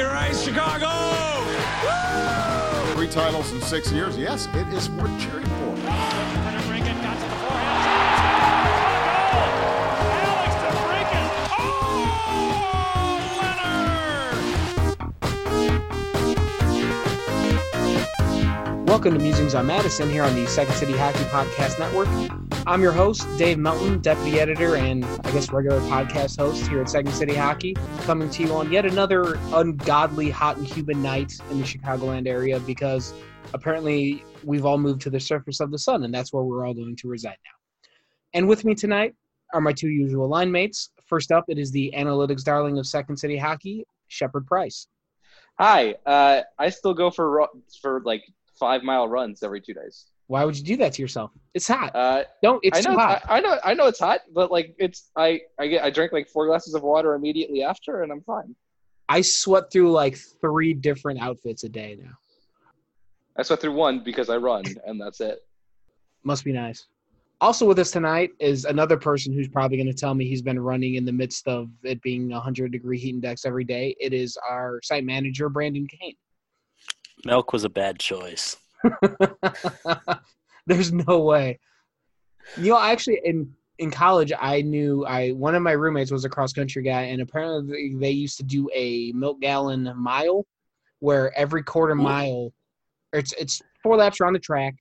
Here is Chicago! Three titles in six years. Yes, it is worth cheering for. Welcome to Musings on Madison here on the Second City Hockey Podcast Network. I'm your host, Dave Melton, deputy editor and I guess regular podcast host here at Second City Hockey, coming to you on yet another ungodly hot and humid night in the Chicagoland area because apparently we've all moved to the surface of the sun and that's where we're all going to reside now. And with me tonight are my two usual line mates. First up, it is the analytics darling of Second City Hockey, Shepard Price. Hi, uh, I still go for for like five mile runs every two days. Why would you do that to yourself? It's hot. Uh, Don't. It's I know, too hot. I, I know, I know it's hot, but like it's I I get I drink like four glasses of water immediately after, and I'm fine. I sweat through like three different outfits a day now. I sweat through one because I run, and that's it. Must be nice. Also with us tonight is another person who's probably going to tell me he's been running in the midst of it being 100 degree heat index every day. It is our site manager, Brandon Kane. Milk was a bad choice. There's no way. You know, actually, in in college, I knew I one of my roommates was a cross country guy, and apparently they used to do a milk gallon mile, where every quarter mile, it's it's four laps around the track,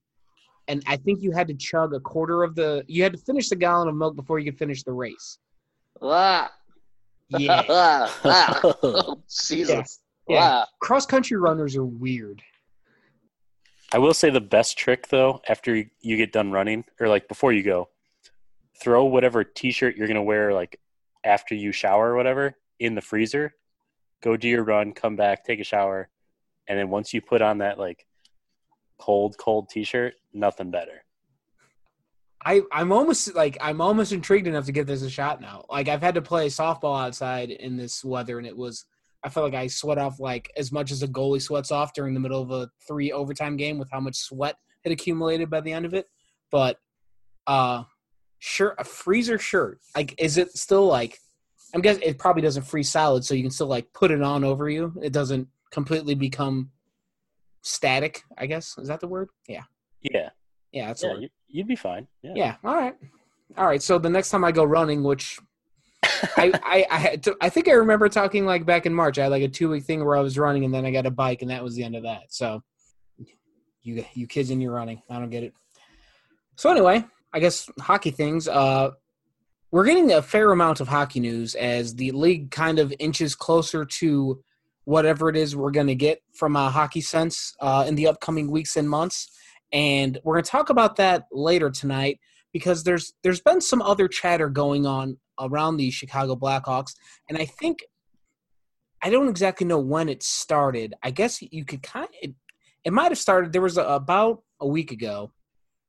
and I think you had to chug a quarter of the. You had to finish the gallon of milk before you could finish the race. Ah, Yeah, ah, ah. Oh, Jesus. yeah. Ah. Cross country runners are weird. I will say the best trick though, after you- get done running, or like before you go, throw whatever T-shirt you're gonna wear, like after you shower or whatever, in the freezer. Go do your run, come back, take a shower, and then once you put on that like cold, cold T-shirt, nothing better. I I'm almost like I'm almost intrigued enough to give this a shot now. Like I've had to play softball outside in this weather, and it was I felt like I sweat off like as much as a goalie sweats off during the middle of a three overtime game with how much sweat had accumulated by the end of it. But uh, shirt a freezer shirt like is it still like I'm guessing it probably doesn't freeze solid, so you can still like put it on over you. It doesn't completely become static. I guess is that the word? Yeah, Yeah, yeah, that's yeah, you, you'd be fine. Yeah. Yeah. All right. All right. So the next time I go running, which I I I, had to, I think I remember talking like back in March. I had like a two week thing where I was running, and then I got a bike, and that was the end of that. So you you kids and your running, I don't get it. So anyway, I guess hockey things. Uh, we're getting a fair amount of hockey news as the league kind of inches closer to whatever it is we're going to get from a hockey sense uh, in the upcoming weeks and months and we're going to talk about that later tonight because there's there's been some other chatter going on around the Chicago Blackhawks and I think I don't exactly know when it started. I guess you could kind of it, it might have started there was a, about a week ago.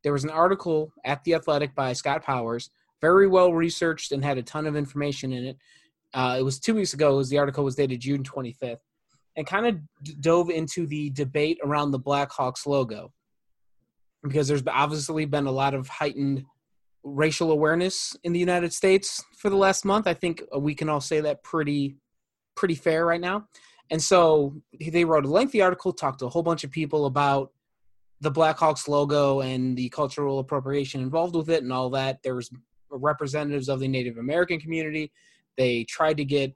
There was an article at the Athletic by Scott Powers, very well researched and had a ton of information in it. Uh, it was two weeks ago. Was the article was dated June 25th, and kind of d- dove into the debate around the Blackhawks logo because there's obviously been a lot of heightened racial awareness in the United States for the last month. I think uh, we can all say that pretty pretty fair right now. And so they wrote a lengthy article, talked to a whole bunch of people about the Blackhawks logo and the cultural appropriation involved with it and all that. There was representatives of the Native American community. They tried to get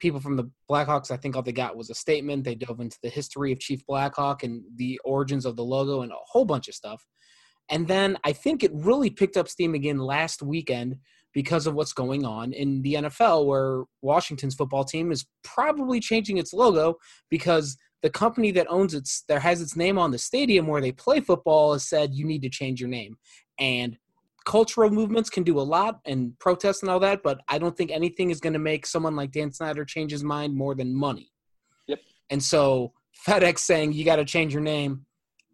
people from the Blackhawks, I think all they got was a statement. They dove into the history of Chief Blackhawk and the origins of the logo and a whole bunch of stuff. And then I think it really picked up steam again last weekend because of what's going on in the NFL, where Washington's football team is probably changing its logo because the company that owns its that has its name on the stadium where they play football has said you need to change your name. And cultural movements can do a lot and protests and all that, but I don't think anything is going to make someone like Dan Snyder change his mind more than money. Yep. And so FedEx saying you got to change your name,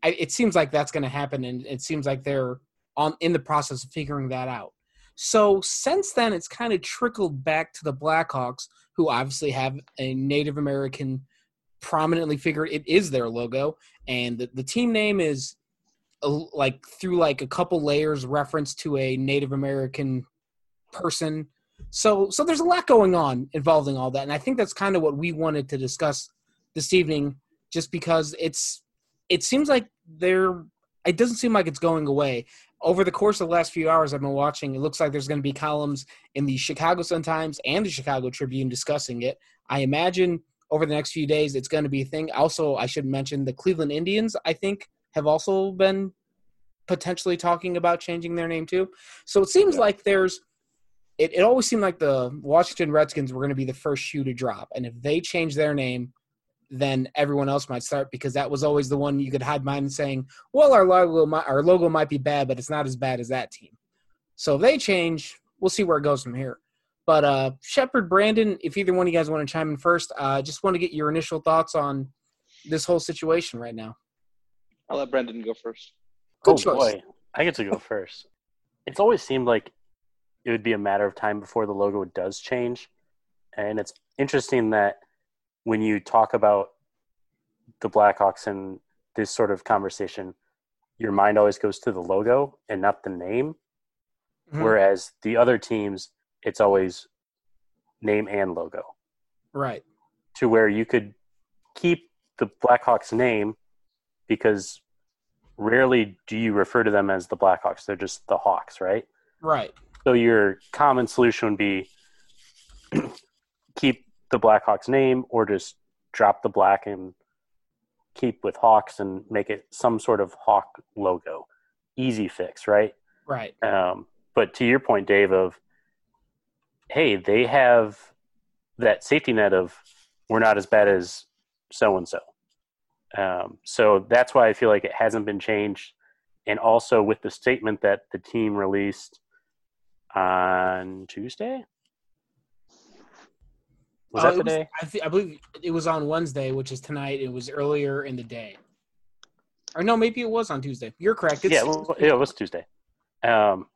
I, it seems like that's going to happen, and it seems like they're on in the process of figuring that out. So since then, it's kind of trickled back to the Blackhawks, who obviously have a Native American prominently figured it is their logo, and the, the team name is a, like through like a couple layers reference to a Native American person. So so there's a lot going on involving all that, and I think that's kind of what we wanted to discuss this evening, just because it's it seems like there it doesn't seem like it's going away. Over the course of the last few hours I've been watching, it looks like there's going to be columns in the Chicago Sun-Times and the Chicago Tribune discussing it. I imagine over the next few days it's going to be a thing. Also, I should mention the Cleveland Indians, I think, have also been potentially talking about changing their name too. So it seems Yeah. like there's it, it always seemed like the Washington Redskins were going to be the first shoe to drop. And if they change their name, then everyone else might start because that was always the one you could hide behind saying, well, our logo might, our logo might be bad, but it's not as bad as that team. So if they change, we'll see where it goes from here. But uh, Shepard, Brandon, if either one of you guys want to chime in first, uh, just want to get your initial thoughts on this whole situation right now. I'll let Brandon go first. Good oh choice. boy, I get to go first. It's always seemed like it would be a matter of time before the logo does change, and it's interesting that when you talk about the Blackhawks and this sort of conversation, your mind always goes to the logo and not the name. Mhm. Whereas the other teams, it's always name and logo. Right. to where you could keep the Blackhawks name because rarely do you refer to them as the Blackhawks. They're just the Hawks, right? Right. So your common solution would be keep the Blackhawks name or just drop the black and keep with Hawks and make it some sort of Hawk logo. Easy fix, right? Right. Um, but to your point, Dave, of hey, they have that safety net of we're not as bad as so and so. Um, so that's why I feel like it hasn't been changed. And also with the statement that the team released on Tuesday. Was Uh, that it the day? I, th- I believe it was on Wednesday, which is tonight. It was earlier in the day. Or no, maybe it was on Tuesday. You're correct. It's, yeah, it was Tuesday. Um,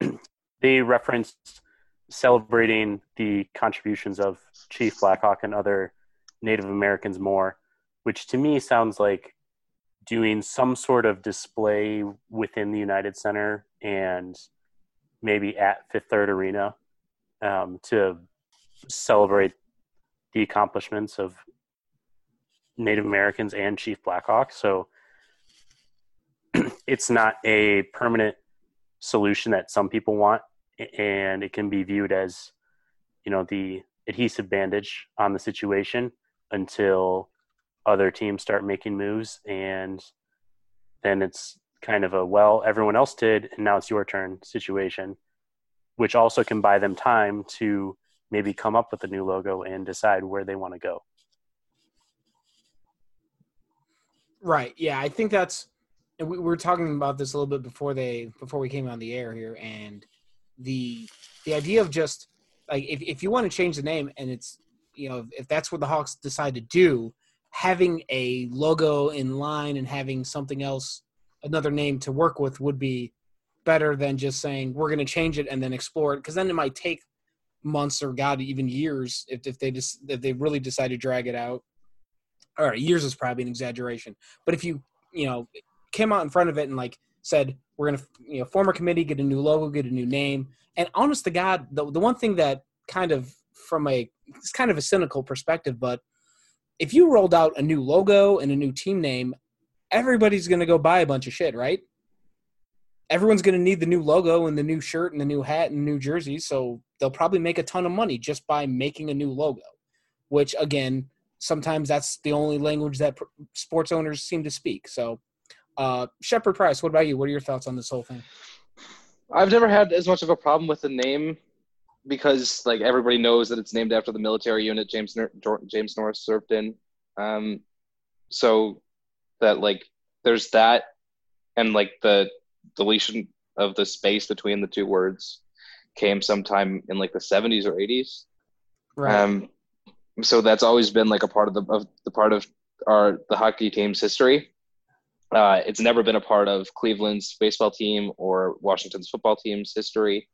they referenced celebrating the contributions of Chief Blackhawk and other Native Americans more, which to me sounds like doing some sort of display within the United Center and maybe at Fifth Third Arena um, to celebrate the accomplishments of Native Americans and Chief Blackhawk. So it's not a permanent solution that some people want, and it can be viewed as, you know, the adhesive bandage on the situation until other teams start making moves, and then it's kind of a well, everyone else did, and now it's your turn situation, which also can buy them time to maybe come up with a new logo and decide where they want to go. Right. Yeah, I think that's. And we we were talking about this a little bit before they before we came on the air here, and the the idea of just like if if you want to change the name and it's you know if that's what the Hawks decide to do, having a logo in line and having something else another name to work with would be better than just saying we're going to change it and then explore it because then it might take months or god even years if, if they just if they really decide to drag it out. All right years is probably an exaggeration but if you you know came out in front of it and like said we're gonna you know form a committee get a new logo get a new name and honest to god the, the one thing that kind of from a it's kind of a cynical perspective but if you rolled out a new logo and a new team name everybody's gonna go buy a bunch of shit right everyone's going to need the new logo and the new shirt and the new hat and new jersey so they'll probably make a ton of money just by making a new logo which again, sometimes that's the only language that sports owners seem to speak. So, uh, Shepard Price, what about you? What are your thoughts on this whole thing? I've never had as much of a problem with the name because like everybody knows that it's named after the military unit James James Norris served in. Um, so that like there's that and like the deletion of the space between the two words came sometime in like the 70s or 80s. Right. Um, so that's always been like a part of the of the part of our the hockey team's history. Uh, it's never been a part of Cleveland's baseball team or Washington's football team's history,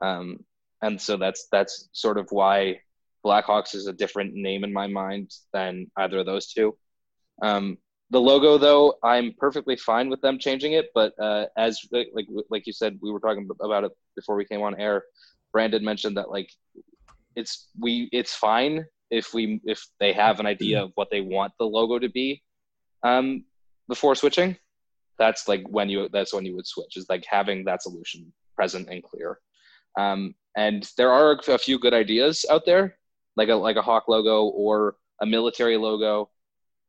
um, and so that's that's sort of why Blackhawks is a different name in my mind than either of those two. Um, the logo, though, I'm perfectly fine with them changing it. But uh, as like like you said, we were talking about it before we came on air. Brandon mentioned that like it's we it's fine if we if they have an idea of what they want the logo to be um, before switching. That's like when you that's when you would switch is like having that solution present and clear. Um, and there are a few good ideas out there, like a like a hawk logo or a military logo.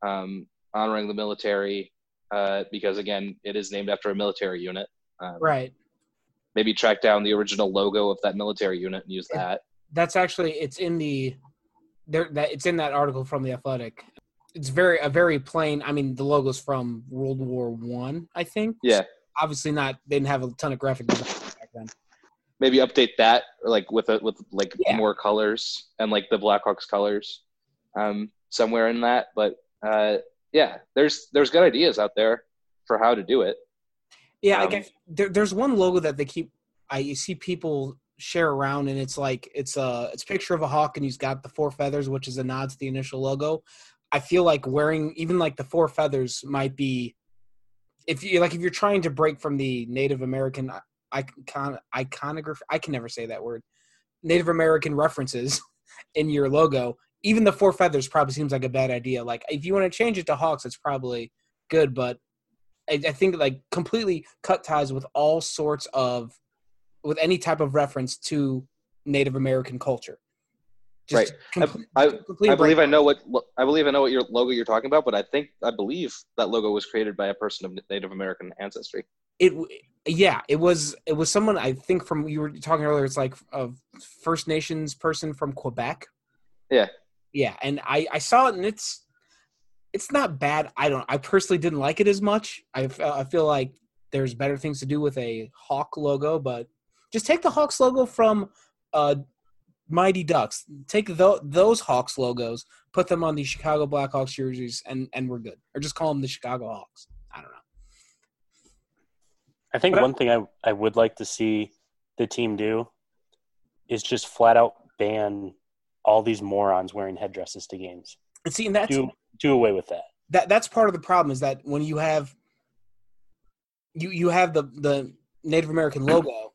Um, honoring the military uh, because again, it is named after a military unit. Um, right. Maybe track down the original logo of that military unit and use that. That's actually it's in the there that it's in that article from the Athletic. It's very a very plain. I mean, the logo's from World War One, I, I think. Yeah. So obviously, not. They didn't have a ton of graphic design back then. Maybe update that, like with a with like Yeah. more colors and like the Blackhawks colors, um, somewhere in that. But uh, yeah, there's there's good ideas out there for how to do it. Yeah, I Um, guess there, there's one logo that they keep. I see people share around, and it's like it's a it's a picture of a hawk, and he's got the four feathers, which is a nod to the initial logo. I feel like wearing even like the four feathers might be, if you like, if you're trying to break from the Native American icon iconography, I can never say that word, Native American references in your logo. Even the four feathers probably seems like a bad idea. Like if you want to change it to hawks, it's probably good, but I, I think like completely cut ties with all sorts of with any type of reference to Native American culture. Right. comple- I, complete I believe break- I know what I believe I know what your logo you're talking about, but I think I believe that logo was created by a person of Native American ancestry. it. Yeah, it was. It was someone I think from you were talking earlier. It's like a First Nations person from Quebec. Yeah. Yeah, and I I saw it and it's it's not bad. I don't. I personally didn't like it as much. I I feel like there's better things to do with a hawk logo, but just take the Hawks logo from uh, Mighty Ducks. Take tho- those Hawks logos, put them on the Chicago Blackhawks jerseys, and and we're good. Or just call them the Chicago Hawks. I don't know. I think But I- one thing I, I would like to see the team do is just flat out ban all these morons wearing headdresses to games. And see, and that's Do do away with that. that that's part of the problem is that when you have you you have the the Native American logo,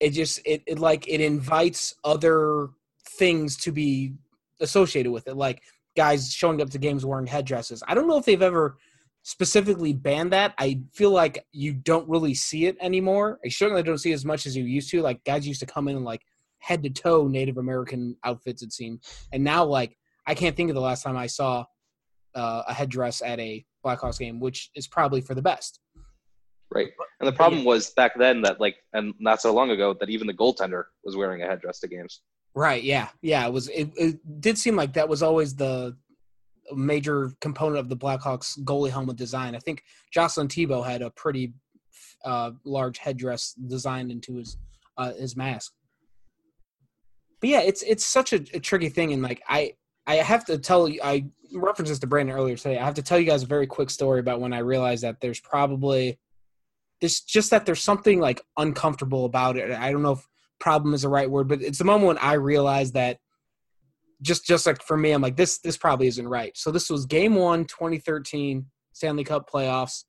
it just it, it like it invites other things to be associated with it, like guys showing up to games wearing headdresses. I don't know if they've ever specifically banned that. I feel like you don't really see it anymore. I certainly don't see it as much as you used to. Like guys used to come in in like head to toe Native American outfits, it seemed, and now like I can't think of the last time I saw uh, a headdress at a Blackhawks game, which is probably for the best. Right. And the problem was back then that like and not so long ago that even the goaltender was wearing a headdress to games. Right. Yeah. Yeah. It was. It, it did seem like that was always the major component of the Blackhawks goalie helmet design. I think Jocelyn Thibault had a pretty uh, large headdress designed into his uh, his mask. But yeah, it's it's such a, a tricky thing, and like I I have to tell you, I referenced this to Brandon earlier today. I have to tell you guys a very quick story about when I realized that there's probably there's just that there's something like uncomfortable about it. I don't know if problem is the right word, but it's the moment when I realized that just just like for me, I'm like this this probably isn't right. So this was game one, 2013 Stanley Cup playoffs.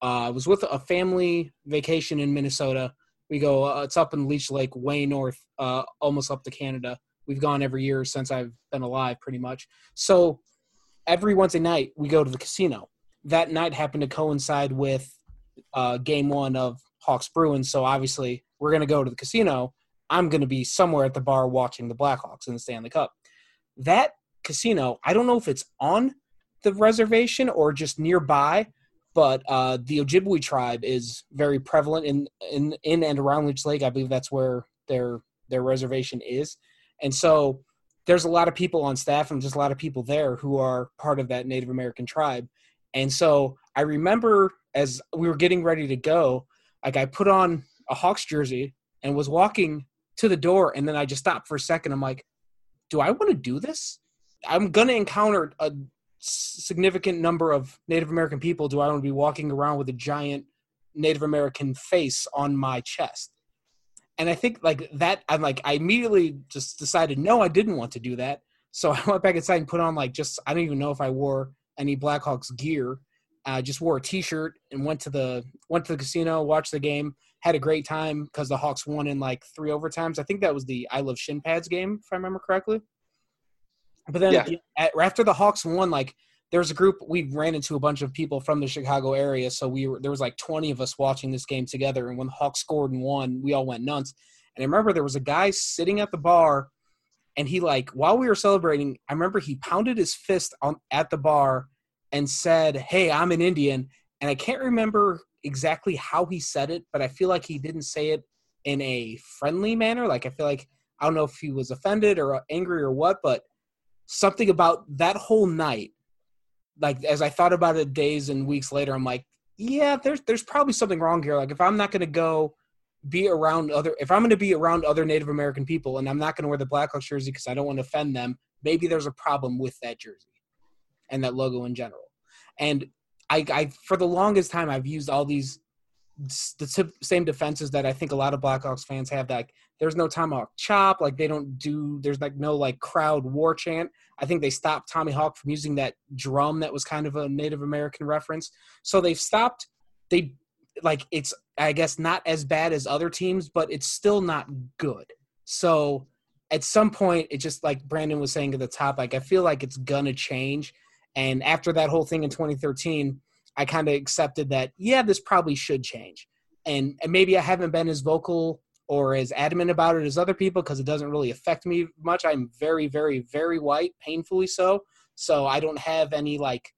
Uh, I was with a family vacation in Minnesota. We go, uh, it's up in Leech Lake, way north, uh, almost up to Canada. We've gone every year since I've been alive, pretty much. So every Wednesday night, we go to the casino. That night happened to coincide with uh, game one of Hawks Bruins. So obviously, we're going to go to the casino. I'm going to be somewhere at the bar watching the Blackhawks in the Stanley Cup. That casino. I don't know if it's on the reservation or just nearby, but uh, the Ojibwe tribe is very prevalent in, in in and around Leech Lake. I believe that's where their their reservation is, and so there's a lot of people on staff and just a lot of people there who are part of that Native American tribe. And so I remember as we were getting ready to go, like I put on a Hawks jersey and was walking to the door, and then I just stopped for a second. I'm like, do I want to do this? I'm gonna encounter a significant number of Native American people. Do I want to be walking around with a giant Native American face on my chest? And I think like that, I'm like, I immediately just decided, no, I didn't want to do that. So I went back inside and put on like just, I don't even know if I wore any Blackhawks gear. I just wore a T-shirt and went to the went to the casino, watched the game, had a great time because the Hawks won in like three overtimes. I think that was the I Love Shin Pads game, if I remember correctly. But then Yeah. at, after the Hawks won, like there was a group we ran into a bunch of people from the Chicago area, so we were there was like twenty of us watching this game together. And when the Hawks scored and won, we all went nuts. And I remember there was a guy sitting at the bar, and he like while we were celebrating, I remember he pounded his fist on at the bar and said, "Hey, I'm an Indian." And I can't remember exactly how he said it, but I feel like he didn't say it in a friendly manner. Like I feel like I don't know if he was offended or angry or what, but something about that whole night like as i thought about it days and weeks later i'm like yeah there's there's probably something wrong here. Like if i'm not going to go be around other if i'm going to be around other native american people and i'm not going to wear the blackhawks jersey because i don't want to offend them maybe there's a problem with that jersey and that logo in general. And i i for the longest time i've used all these the same defenses that i think a lot of blackhawks fans have like, there's no tomahawk chop like they don't do there's like no like crowd war chant. I think they stopped tommy hawk from using that drum that was kind of a native american reference. So they've stopped they like it's i guess not as bad as other teams but it's still not good. So at some point it just like brandon was saying at the top like i feel like it's gonna change. And after that whole thing in 2013 i kind of accepted that yeah this probably should change. And, and maybe i haven't been as vocal or as adamant about it as other people because it doesn't really affect me much. I'm very, very, very white, painfully so. So I don't have any like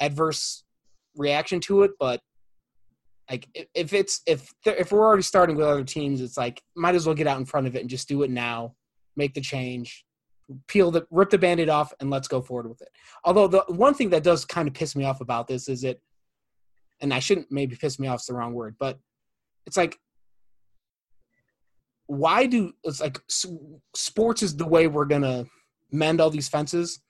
adverse reaction to it. But like if- it's if if we're already starting with other teams, it's like might as well get out in front of it and just do it now, make the change, peel the rip the band-aid off, and let's go forward with it. Although the one thing that does kind of piss me off about this is it, and I shouldn't maybe piss me off is the wrong word, but it's like why do it's like sports is the way we're gonna mend all these fences.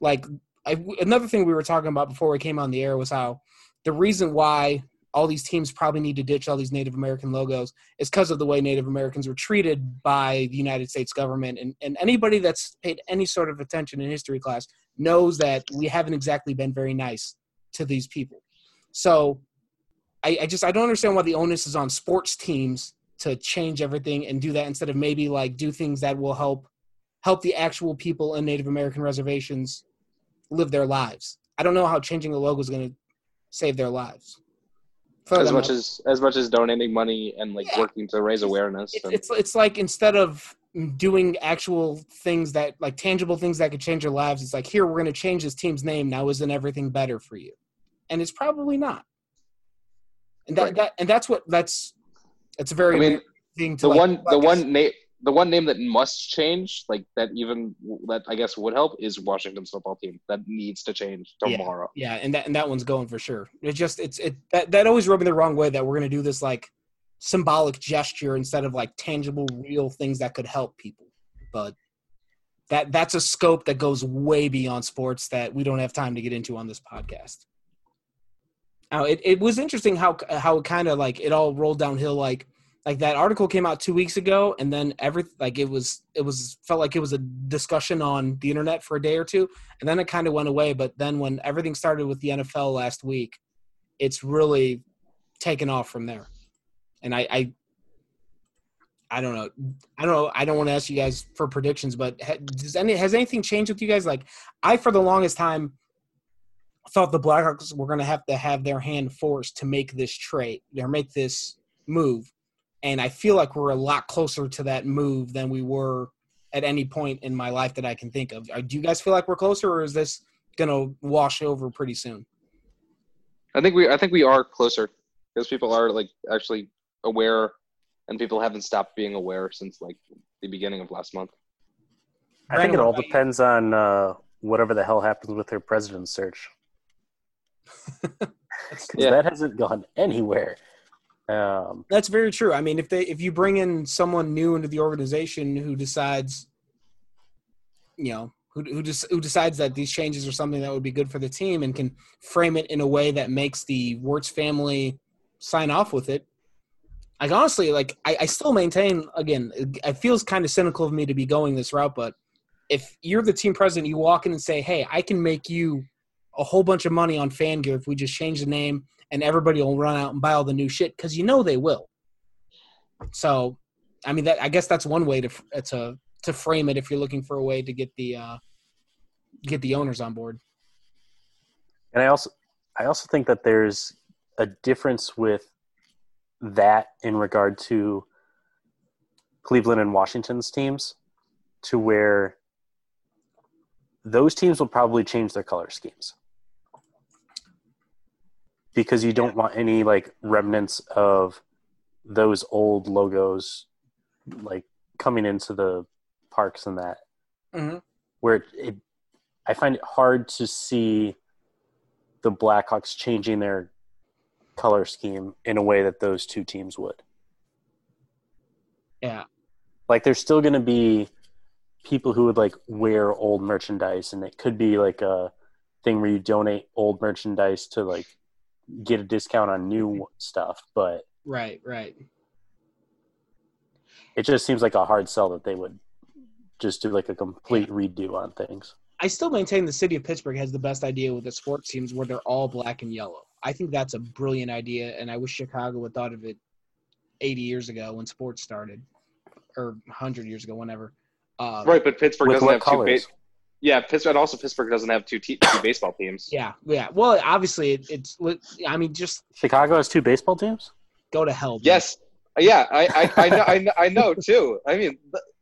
Like I, another thing we were talking about before we came on the air was how the reason why all these teams probably need to ditch all these native american logos is because of the way native americans were treated by the united states government. And, and anybody that's paid any sort of attention in history class knows that we haven't exactly been very nice to these people. So I, I just I don't understand why the onus is on sports teams to change everything and do that instead of maybe like do things that will help help the actual people in Native American reservations live their lives. I don't know how changing the logo is going to save their lives. For as much as as much as donating money and like Yeah. working to raise awareness. it's, and, it's it's like instead of doing actual things that like tangible things that could change your lives, it's like here we're going to change this team's name. Now isn't everything better for you? And it's probably not. And that, Right. that and that's what that's it's a very I mean, thing to the like, one the one name the one name that must change, like that even that I guess would help, is Washington's football team. That needs to change Yeah. tomorrow. Yeah, and that and that one's going for sure. It just it's it that that always rubbed me the wrong way that we're gonna do this like symbolic gesture instead of like tangible, real things that could help people. But that that's a scope that goes way beyond sports that we don't have time to get into on this podcast. Now it, it was interesting how how it kind of like it all rolled downhill like like that article came out two weeks ago and then every like it was it was felt like it was a discussion on the internet for a day or two and then it kind of went away. But then when everything started with the NFL last week, it's really taken off from there. And I, I, I don't know. I don't know. I don't want to ask you guys for predictions, but does any has anything changed with you guys? Like, I for the longest time thought the Blackhawks were going to have to have their hand forced to make this trade or make this move, and I feel like we're a lot closer to that move than we were at any point in my life that I can think of. Uh, Do you guys feel like we're closer, or is this gonna wash over pretty soon? I think we I think we are closer because people are like actually aware, and people haven't stopped being aware since like the beginning of last month. I think it all what about you? depends on uh, whatever the hell happens with their president search. Yeah. that hasn't gone anywhere. Um, That's very true. I mean, if they if you bring in someone new into the organization who decides, you know, who who, des- who decides that these changes are something that would be good for the team and can frame it in a way that makes the Wirtz family sign off with it. Like honestly, like I, I still maintain. Again, it, it feels kind of cynical of me to be going this route, but if you're the team president, you walk in and say, "Hey, I can make you a whole bunch of money on fan gear if we just change the name and everybody will run out and buy all the new shit because you know they will. So, I mean, that I guess that's one way to uh, to to frame it if you're looking for a way to get the uh, get the owners on board. and I also I also think that there's a difference with that in regard to Cleveland and Washington's teams to where those teams will probably change their color schemes because you don't want any like remnants of those old logos like coming into the parks and that Mhm. where it, it I find it hard to see the Blackhawks changing their color scheme in a way that those two teams would. Yeah, Like there's still going to be people who would like wear old merchandise and it could be like a thing where you donate old merchandise to like get a discount on new stuff, but right, right. it just seems like a hard sell that they would just do like a complete redo on things. I still maintain the city of Pittsburgh has the best idea with the sports teams where they're all black and yellow. I think that's a brilliant idea, and I wish Chicago had thought of it 80 years ago when sports started, or 100 years ago, whenever. Uh, Right, but Pittsburgh doesn't what have two. colors? Ba- yeah, Pittsburgh and also Pittsburgh doesn't have two, te- two baseball teams. Yeah, yeah. Well, obviously, it, it's. I mean, just Chicago has two baseball teams? go to hell. bro. Yes, yeah, I, I, I know, I know, I know too. I mean,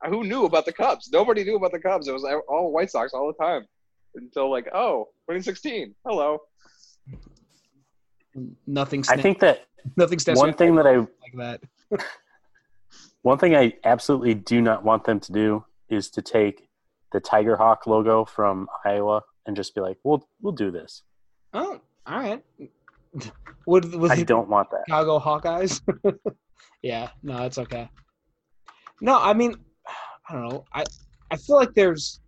who knew about the Cubs? Nobody knew about the Cubs. It was all White Sox all the time until like, oh, 2016. Hello. nothing. I think that nothing. One thing that I like that. One thing I absolutely do not want them to do is to take the Tiger Hawk logo from Iowa and just be like, "We'll we'll do this." Oh, all right. Would was I don't want that. Chicago Hawkeyes? yeah, no, it's okay. No, I mean, I don't know. I I feel like there's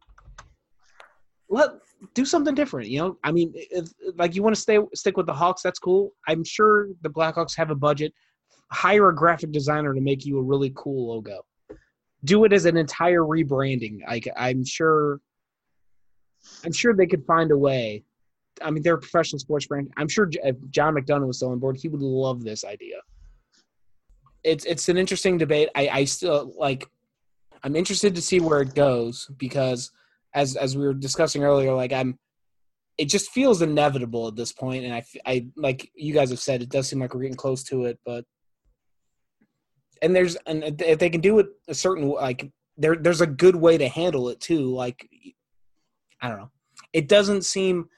let do something different. You know, I mean, if, like you want to stay stick with the Hawks, that's cool. I'm sure the Blackhawks have a budget. Hire a graphic designer to make you a really cool logo. Do it as an entire rebranding. Like I'm sure, I'm sure they could find a way. I mean, they're a professional sports brand. I'm sure if John McDonough was still on board, he would love this idea. It's it's an interesting debate. I, I still like. I'm interested to see where it goes because, as as we were discussing earlier, like I'm, it just feels inevitable at this point, and I I like you guys have said, it does seem like we're getting close to it, but. And there's and if they can do it a certain like there there's a good way to handle it too. Like, I don't know. It doesn't seem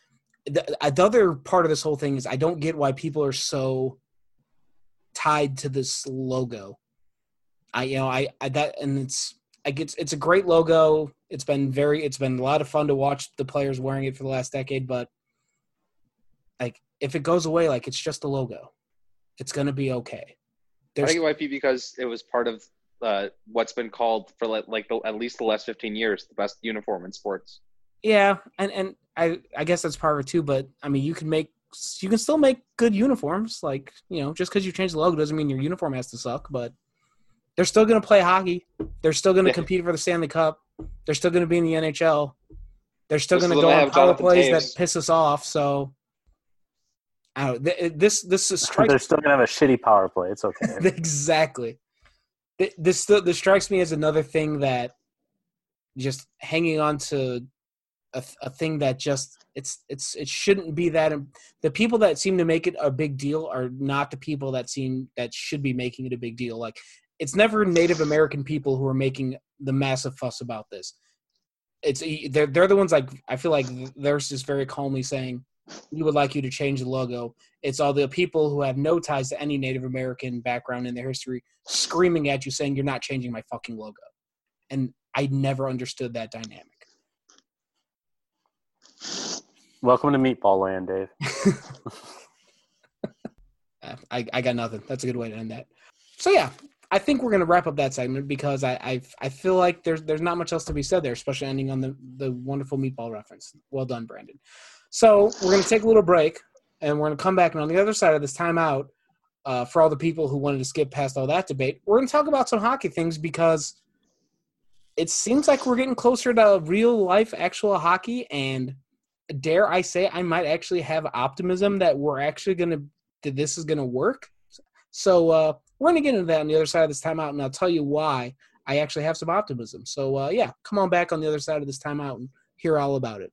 the, uh, the other part of this whole thing is I don't get why people are so tied to this logo. I you know I, I that and it's I get it's a great logo. It's been very it's been a lot of fun to watch the players wearing it for the last decade, but like if it goes away, like it's just a logo. It's gonna be okay. I There's think it might be because it was part of uh, what's been called for like, like the, at least the last 15 years the best uniform in sports. Yeah, and and I I guess that's part of it too. But I mean, you can make you can still make good uniforms. Like you know, just because you change the logo doesn't mean your uniform has to suck. But they're still going to play hockey. They're still going to compete for the Stanley Cup. They're still going to be in the NHL. They're still going to go on power Jonathan plays Toews. that piss us off. So, I don't, th- this this is strikes They're still gonna have a shitty power play. It's okay. exactly. This still this strikes me as another thing that just hanging on to a, a thing that just it's it's it shouldn't be that. The people that seem to make it a big deal are not the people that seem that should be making it a big deal. Like it's never Native American people who are making the massive fuss about this. It's they're they're the ones like I feel like they're just very calmly saying we would like you to change the logo. It's all the people who have no ties to any Native American background in their history screaming at you saying you're not changing my fucking logo. And I never understood that dynamic. Welcome to Meatball Land, Dave. I, I got nothing. That's a good way to end that. So yeah, I think we're gonna wrap up that segment because I I, I feel like there's there's not much else to be said there, especially ending on the the wonderful meatball reference. Well done, Brandon. So we're gonna take a little break, and we're gonna come back, and on the other side of this timeout, uh, for all the people who wanted to skip past all that debate, we're gonna talk about some hockey things because it seems like we're getting closer to real life actual hockey and dare I say I might actually have optimism that we're actually going to that this is going to work. So uh, we're going to get into that on the other side of this timeout, and I'll tell you why I actually have some optimism. So uh, yeah, come on back on the other side of this timeout and hear all about it.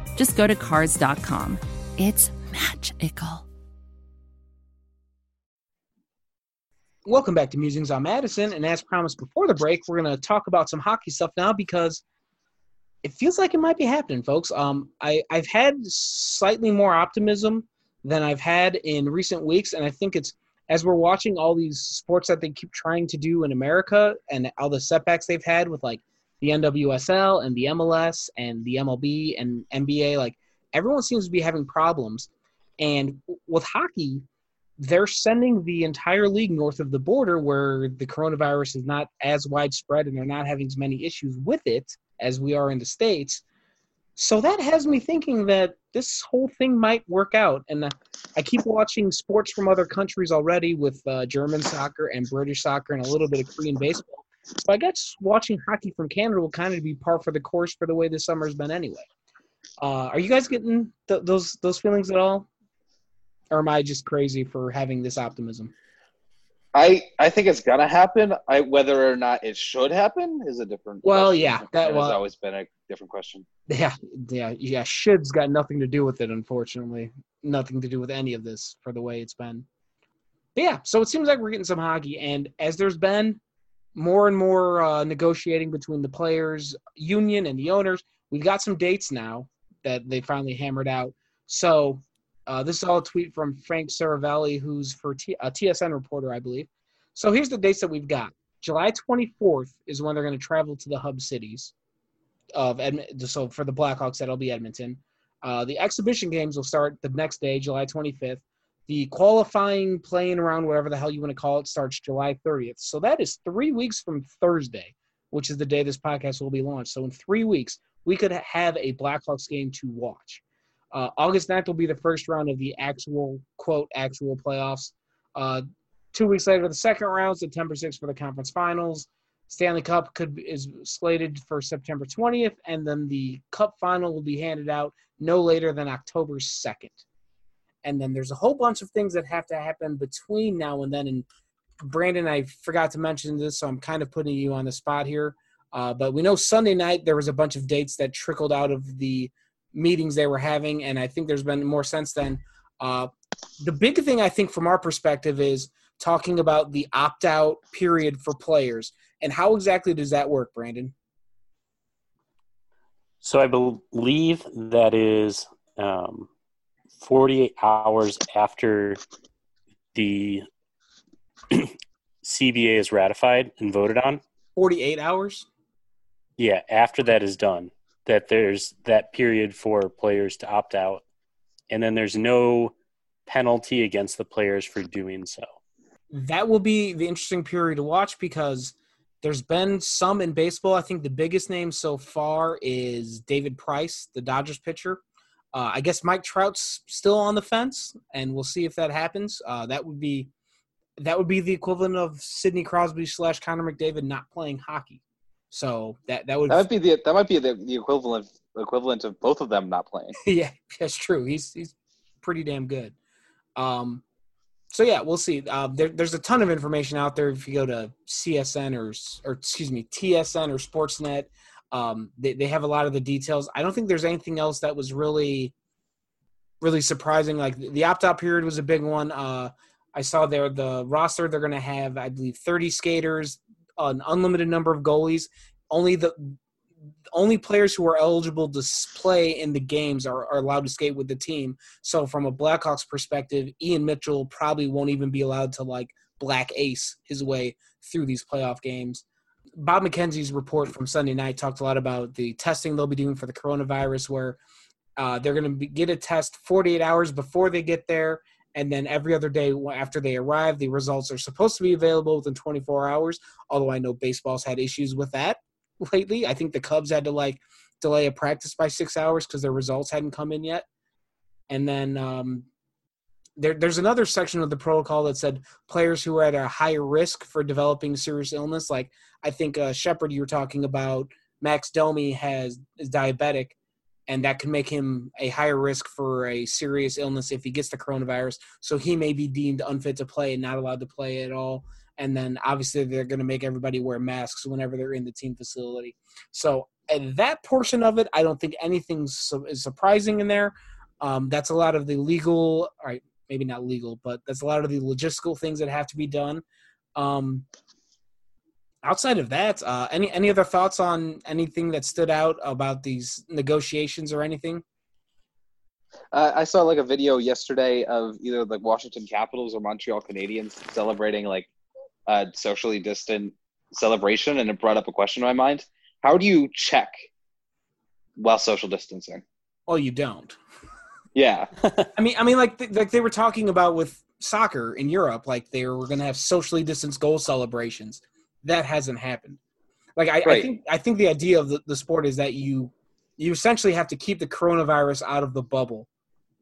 just go to Cars.com. It's magical. Welcome back to Musings on Madison, and as promised before the break, we're going to talk about some hockey stuff now because it feels like it might be happening, folks. Um, I I've had slightly more optimism than I've had in recent weeks, and I think it's as we're watching all these sports that they keep trying to do in America and all the setbacks they've had with like the NWSL and the MLS and the MLB and NBA, like everyone seems to be having problems. And with hockey, they're sending the entire league north of the border where the coronavirus is not as widespread and they're not having as many issues with it as we are in the States. So that has me thinking that this whole thing might work out. And I keep watching sports from other countries already with uh, German soccer and British soccer and a little bit of Korean baseball. So I guess watching hockey from Canada will kind of be par for the course for the way this summer's been anyway. Uh, are you guys getting th- those those feelings at all? or am I just crazy for having this optimism? I I think it's gonna happen. I whether or not it should happen is a different. Well, question. yeah, that has well, always been a different question. Yeah, yeah, yeah. Should's got nothing to do with it, unfortunately. Nothing to do with any of this for the way it's been. But yeah, so it seems like we're getting some hockey, and as there's been more and more uh, negotiating between the players union and the owners, we've got some dates now that they finally hammered out. So uh, this is all a tweet from Frank Seravalli, who's for T- a TSN reporter, I believe. So here's the dates that we've got. July 24th is when they're going to travel to the hub cities of Edmonton. So for the Blackhawks, that'll be Edmonton. Uh, the exhibition games will start the next day, July 25th. The qualifying, playing around, whatever the hell you want to call it, starts July 30th. So that is three weeks from Thursday, which is the day this podcast will be launched. So in three weeks, we could have a Blackhawks game to watch. Uh, August 9th will be the first round of the actual, quote, actual playoffs. Uh, two weeks later, the second round, September 6th for the conference finals. Stanley Cup could is slated for September 20th, and then the Cup final will be handed out no later than October 2nd. And then there's a whole bunch of things that have to happen between now and then. And Brandon, I forgot to mention this, so I'm kind of putting you on the spot here. Uh, but we know Sunday night there was a bunch of dates that trickled out of the meetings they were having, and I think there's been more since then. Uh, the big thing I think from our perspective is talking about the opt out period for players and how exactly does that work, Brandon? So I believe that is um, 48 hours after the CBA is ratified and voted on. 48 hours? Yeah, after that is done that there's that period for players to opt out, and then there's no penalty against the players for doing so. That will be the interesting period to watch because there's been some in baseball. I think the biggest name so far is David Price, the Dodgers pitcher. Uh, I guess Mike Trout's still on the fence, and we'll see if that happens. Uh, that would be that would be the equivalent of Sidney Crosby slash Connor McDavid not playing hockey. So that that would That might be the that might be the, the equivalent equivalent of both of them not playing. yeah, that's true. He's he's pretty damn good. Um, so yeah, we'll see. Uh, there, there's a ton of information out there. If you go to CSN or or excuse me TSN or Sportsnet, um, they they have a lot of the details. I don't think there's anything else that was really really surprising. Like the opt out period was a big one. Uh, I saw there the roster. They're going to have, I believe, 30 skaters, an unlimited number of goalies. Only the only players who are eligible to play in the games are, are allowed to skate with the team. So from a Blackhawks perspective, Ian Mitchell probably won't even be allowed to like black ace his way through these playoff games. Bob McKenzie's report from Sunday night talked a lot about the testing they'll be doing for the coronavirus, where uh, they're going to get a test 48 hours before they get there, and then every other day after they arrive, the results are supposed to be available within 24 hours. Although I know baseball's had issues with that lately. I think the Cubs had to like delay a practice by six hours because their results hadn't come in yet. And then um, there, there's another section of the protocol that said players who are at a higher risk for developing serious illness, like I think uh, Shepard, you were talking about, Max Domi has is diabetic, and that can make him a higher risk for a serious illness if he gets the coronavirus. So he may be deemed unfit to play and not allowed to play at all. And then obviously they're going to make everybody wear masks whenever they're in the team facility. So at that portion of it, I don't think anything is surprising in there. Um, that's a lot of the legal, right, maybe not legal, but that's a lot of the logistical things that have to be done. Um, outside of that, uh, any any other thoughts on anything that stood out about these negotiations or anything? Uh, I saw like a video yesterday of either the Washington Capitals or Montreal Canadiens celebrating like a socially distant celebration, and it brought up a question in my mind: How do you check while social distancing? Oh, you don't. Yeah. I mean, I mean, like th- like they were talking about with soccer in Europe, like they were going to have socially distanced goal celebrations that hasn't happened. Like I, right. I think I think the idea of the, the sport is that you you essentially have to keep the coronavirus out of the bubble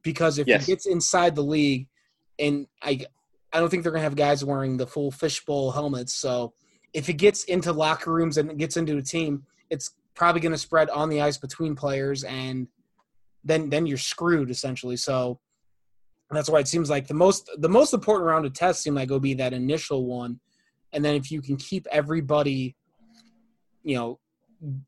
because if yes. it gets inside the league, and I I don't think they're gonna have guys wearing the full fishbowl helmets. So if it gets into locker rooms and it gets into a team, it's probably gonna spread on the ice between players, and then then you're screwed essentially. So that's why it seems like the most the most important round of tests seem like it will be that initial one. And then if you can keep everybody you know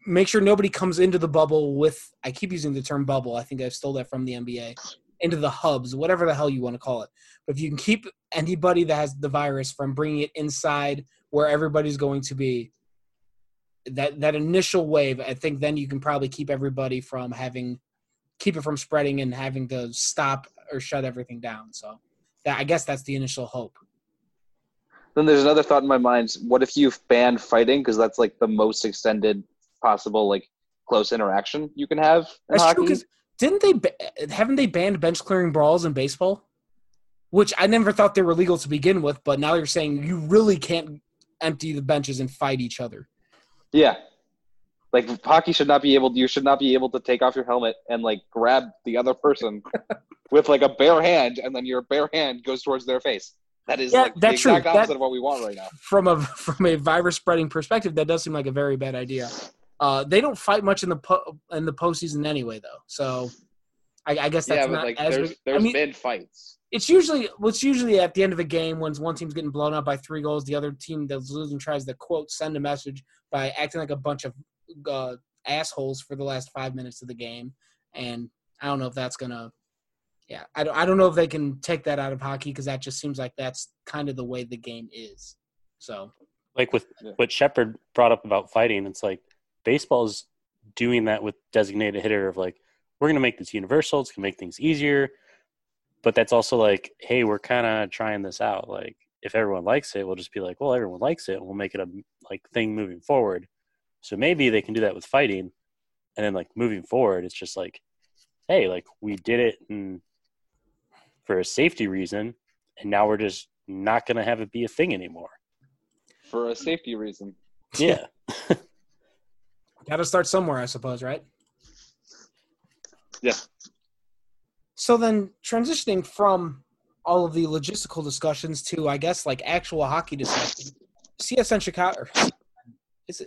make sure nobody comes into the bubble with i keep using the term bubble. I think I've stole that from the nba into the hubs whatever the hell you want to call it. But if you can keep anybody that has the virus from bringing it inside where everybody's going to be that that initial wave i think then you can probably keep everybody from having keep it from spreading and having to stop or shut everything down so that i guess that's the initial hope then there's another thought in my mind. What if you ban fighting? Because that's like the most extended possible like close interaction you can have. that's hockey. true. Because didn't they haven't they banned bench clearing brawls in baseball? Which I never thought they were legal to begin with, but now you're saying you really can't empty the benches and fight each other. Yeah, like hockey should not be able. You should not be able to take off your helmet and like grab the other person with like a bare hand, and then your bare hand goes towards their face. That is yeah, like that's the exact true. opposite that, of what we want right now. From a from a virus spreading perspective, that does seem like a very bad idea. Uh, they don't fight much in the po- in the postseason anyway, though. So I, I guess that's yeah, not like, as there's, big. there's I mean, been fights. It's usually what's usually at the end of a game when one team's getting blown up by three goals, the other team that's losing tries to quote send a message by acting like a bunch of uh, assholes for the last five minutes of the game, and I don't know if that's gonna yeah, I don't, I don't know if they can take that out of hockey because that just seems like that's kind of the way the game is. So, like with yeah. what Shepard brought up about fighting, it's like baseball is doing that with designated hitter of like, we're going to make this universal, it's going to make things easier. But that's also like, hey, we're kind of trying this out. Like, if everyone likes it, we'll just be like, well, everyone likes it, and we'll make it a like thing moving forward. So maybe they can do that with fighting, and then like moving forward, it's just like, hey, like we did it and for a safety reason, and now we're just not going to have it be a thing anymore. For a safety reason. Yeah. Got to start somewhere, I suppose, right? Yeah. So then, transitioning from all of the logistical discussions to, I guess, like actual hockey discussion. CSN Chicago.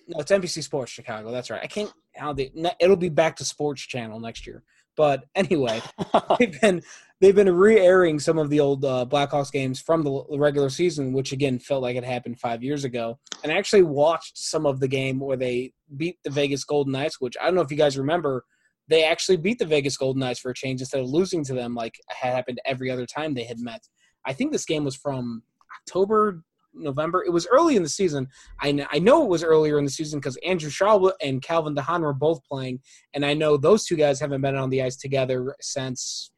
No, it's NBC Sports Chicago. That's right. I can't. How they, it'll be back to Sports Channel next year. But anyway, they've been they've been re-airing some of the old uh, Blackhawks games from the regular season, which again felt like it happened five years ago. And I actually watched some of the game where they beat the Vegas Golden Knights, which I don't know if you guys remember. They actually beat the Vegas Golden Knights for a change instead of losing to them like had happened every other time they had met. I think this game was from October, November. It was early in the season. I, kn- I know it was earlier in the season because Andrew Shaw and Calvin de Haan were both playing, and I know those two guys haven't been on the ice together since.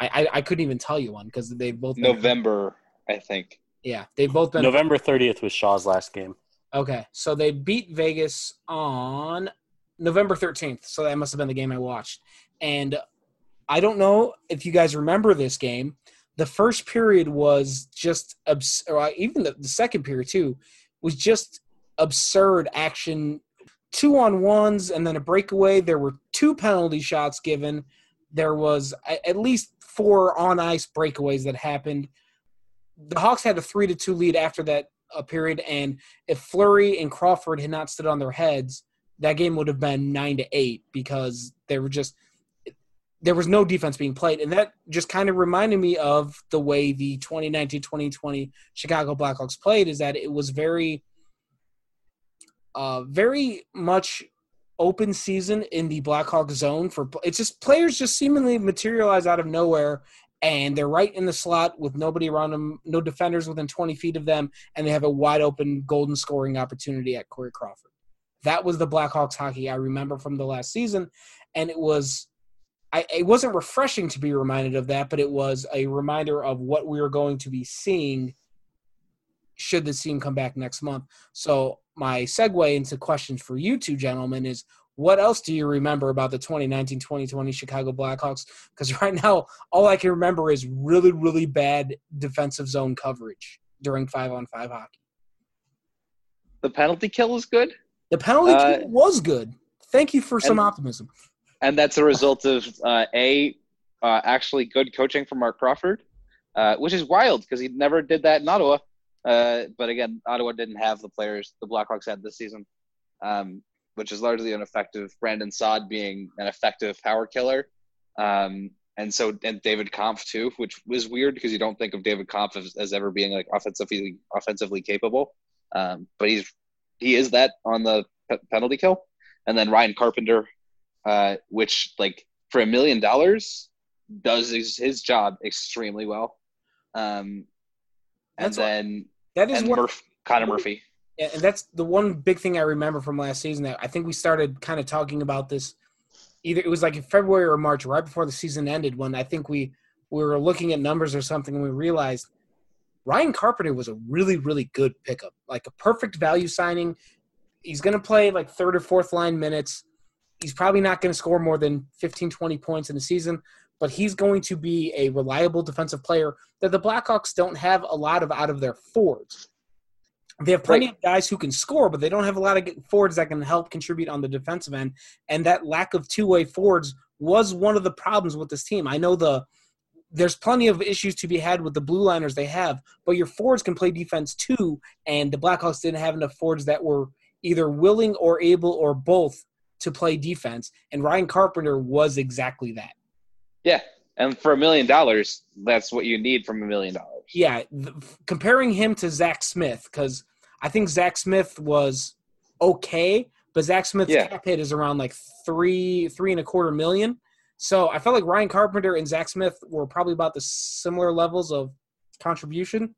I, I, I couldn't even tell you one because they've both been, November, I think. Yeah, they've both been November 30th was Shaw's last game. Okay, so they beat Vegas on November 13th. So that must have been the game I watched. And I don't know if you guys remember this game. The first period was just abs- or even the, the second period too was just absurd action. Two on ones and then a breakaway. There were two penalty shots given. There was at least four on ice breakaways that happened. The Hawks had a three to two lead after that uh, period, and if Fleury and Crawford had not stood on their heads, that game would have been nine to eight because they were just there was no defense being played, and that just kind of reminded me of the way the 2019-2020 Chicago Blackhawks played. Is that it was very, uh, very much open season in the Blackhawks zone for it's just players just seemingly materialize out of nowhere and they're right in the slot with nobody around them, no defenders within 20 feet of them, and they have a wide open golden scoring opportunity at Corey Crawford. That was the Blackhawks hockey I remember from the last season, and it was I, it wasn't refreshing to be reminded of that, but it was a reminder of what we were going to be seeing should the team come back next month. So my segue into questions for you two gentlemen is what else do you remember about the 2019-2020 Chicago Blackhawks? Because right now, all I can remember is really, really bad defensive zone coverage during five-on-five hockey. The penalty kill is good, The penalty Uh, kill was good. Thank you for some optimism. And that's a result of uh, a uh, actually good coaching from Marc Crawford, uh, which is wild because he never did that in Ottawa. Uh, but again, Ottawa didn't have the players the Blackhawks had this season, um, which is largely an ineffective. Brandon Saad being an effective power killer, um, and so and David Kampf too, which was weird because you don't think of David Kampf as, as ever being like offensively offensively capable, um, but he's he is that on the pe- penalty kill, and then Ryan Carpenter uh, which like for a million dollars does his, his job extremely well. Um, and That's what- then That is what Murph, Connor Murphy. Yeah, and that's the one big thing I remember from last season. That I think we started kind of talking about this. Either it was like in February or March, right before the season ended, when I think we we were looking at numbers or something, and we realized Ryan Carpenter was a really really good pickup, like a perfect value signing. He's going to play like third or fourth line minutes. He's probably not going to score more than 15, 20 points in the season, but he's going to be a reliable defensive player that the Blackhawks don't have a lot of out of their forwards. They have plenty Right. of guys who can score, but they don't have a lot of forwards that can help contribute on the defensive end. And that lack of two-way forwards was one of the problems with this team. I know the there's plenty of issues to be had with the blue liners they have, but your forwards can play defense too. And the Blackhawks didn't have enough forwards that were either willing or able or both to play defense. And Ryan Carpenter was exactly that. Yeah, and for a million dollars, that's what you need from a million dollars. yeah, th- comparing him to Zack Smith because I think Zack Smith was okay, but Zack Smith's Yeah. cap hit is around like three, three and a quarter million. So I felt like Ryan Carpenter and Zach Smith were probably about the similar levels of contribution.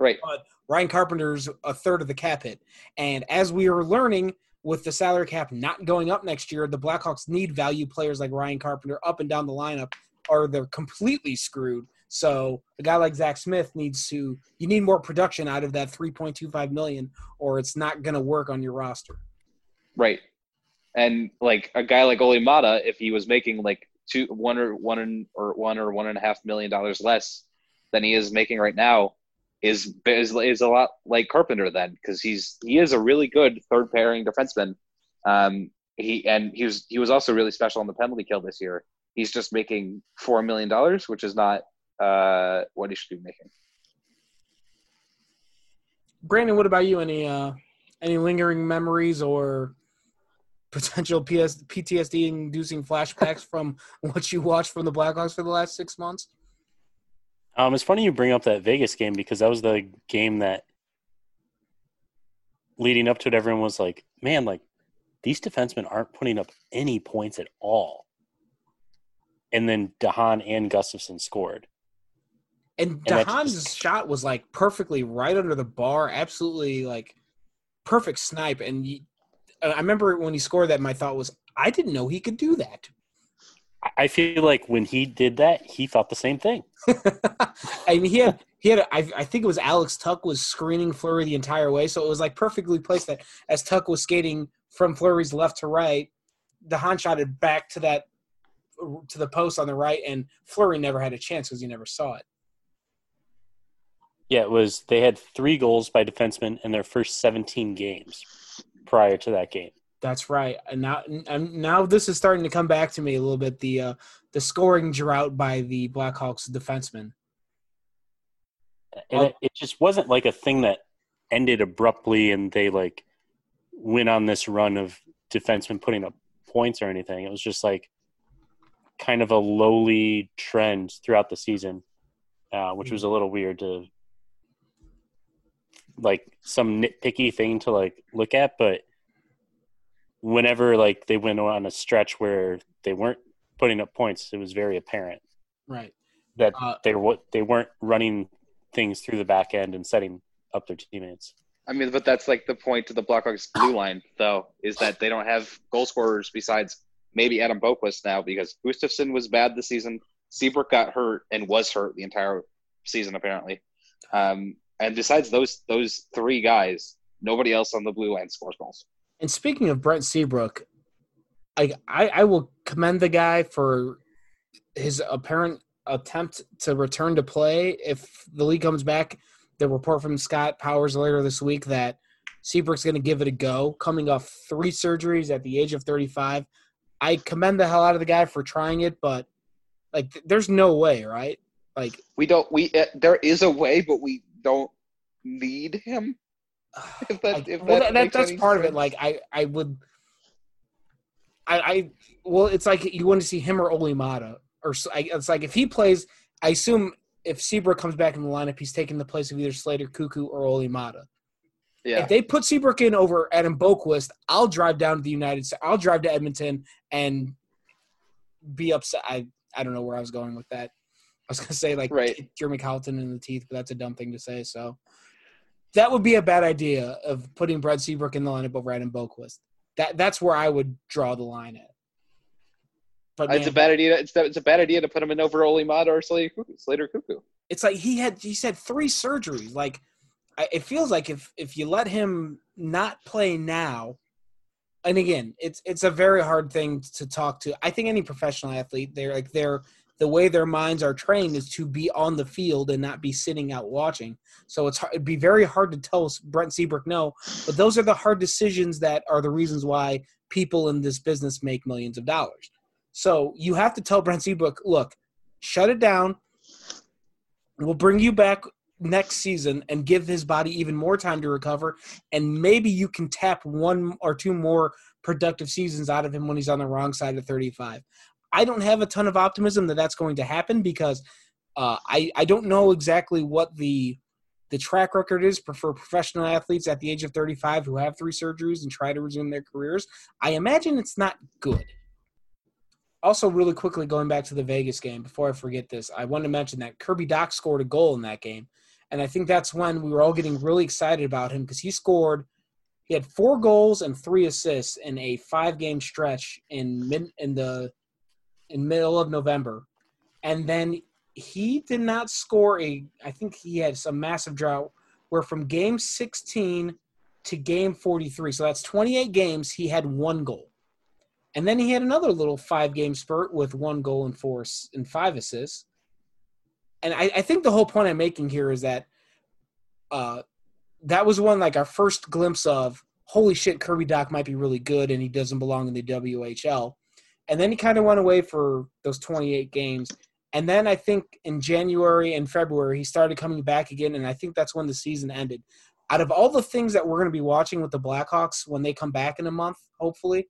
Right. But Ryan Carpenter's a third of the cap hit, and as we are learning. With the salary cap not going up next year, the Blackhawks need value players like Ryan Carpenter up and down the lineup, or they're completely screwed. So a guy like Zack Smith needs to you need more production out of that 3.25 million or it's not going to work on your roster. Right. And like a guy like Olli Maatta, if he was making like two, one or one and, or one or one and a half million dollars less than he is making right now, is is, is a lot like Carpenter then because he's he is a really good third pairing defenseman. Um, he and he was he was also really special on the penalty kill this year. He's just making four million dollars, which is not uh, what he should be making. Brandon, what about you? Any uh, any lingering memories or potential PS- PTSD inducing flashbacks from what you watched from the Blackhawks for the last six months? Um, it's funny you bring up that Vegas game because that was the game that leading up to it, everyone was like, man, like these defensemen aren't putting up any points at all. And then de Haan and Gustafsson scored. And And that's just- shot was like perfectly right under the bar, absolutely like perfect snipe. And you, I remember when he scored that, my thought was, I didn't know he could do that. I- feel like when he did that, he thought the same thing. I mean, he had he had. I, I think it was Alex Tuch was screening Fleury the entire way, so it was like perfectly placed that as Tuch was skating from Fleury's left to right, the de Haan shot it back to that to the post on the right, and Fleury never had a chance because he never saw it. Yeah, it was. They had three goals by defensemen in their first 17 games prior to that game. That's right. And now, and now this is starting to come back to me a little bit. The uh, the scoring drought by the Blackhawks defensemen. And it, it just wasn't like a thing that ended abruptly and they like went on this run of defensemen putting up points or anything. It was just like kind of a lowly trend throughout the season, uh, which was a little weird to like some nitpicky thing to like look at, but whenever like they went on a stretch where they weren't putting up points, it was very apparent Right. that Uh, they were they weren't running things through the back end and setting up their teammates. I mean, but that's like the point to the Blackhawks blue line, though, is that they don't have goal scorers besides maybe Adam Boqvist now because Gustafsson was bad this season. Seabrook got hurt and was hurt the entire season apparently. Um, and besides those those three guys, nobody else on the blue line scores goals. And speaking of Brent Seabrook, I, I I will commend the guy for his apparent attempt to return to play. If the league comes back, the report from Scott Powers later this week that Seabrook's going to give it a go, coming off three surgeries at the age of 35. I commend the hell out of the guy for trying it, but like, th- there's no way, right? Like, We don't we uh, there is a way, but we don't need him. If that, if that that, that, that's part of it. Like I, I would, I, I, well, it's like you want to see him or Olli Maatta, or it's like if he plays, I assume if Seabrook comes back in the lineup, he's taking the place of either Slater, Koekkoek, or Olli Maatta. yeah. If they put Seabrook in over Adam Boqvist, I'll drive down to the United States. I'll drive to Edmonton and be upset. I, I don't know where I was going with that. I was gonna say like Right. Jeremy Colliton in the teeth, but that's a dumb thing to say. So that would be a bad idea of putting Brad Seabrook in the lineup over Adam Boqvist. That that's where I would draw the line at. But it's a bad idea. It's, it's a bad idea to put him in over Olli Maatta or Slater Koekkoek. Slater Koekkoek. it's like he had he said three surgeries. Like I, it feels like if if you let him not play now, and again, it's it's a very hard thing to talk to. I think any professional athlete, they're like they're the way their minds are trained is to be on the field and not be sitting out watching. So it's hard, it'd be very hard to tell Brent Seabrook no. But those are the hard decisions that are the reasons why people in this business make millions of dollars. So you have to tell Brent Seabrook, look, shut it down. We'll bring you back next season and give his body even more time to recover. And maybe you can tap one or two more productive seasons out of him when he's on the wrong side of 35. I don't have a ton of optimism that that's going to happen because uh, I, I don't know exactly what the the track record is for, professional athletes at the age of 35 who have three surgeries and try to resume their careers. I imagine it's not good. Also, really quickly going back to the Vegas game before I forget this, I want to mention that Kirby Dach scored a goal in that game, and I think that's when we were all getting really excited about him because he scored. He had four goals and three assists in a five-game stretch in mid in the in middle of November, and then he did not score a. I think he had some massive drought where from game 16 to game 43, so that's 28 games, he had one goal. And then he had another little five game spurt with one goal and four and five assists. And I, I think the whole point I'm making here is that uh, that was one like our first glimpse of holy shit, Kirby Dach might be really good and he doesn't belong in the WHL. And then he kind of went away for those 28 games. And then I think in January and February he started coming back again, and I think that's when the season ended. Out of all the things that we're going to be watching with the Blackhawks when they come back in a month, hopefully,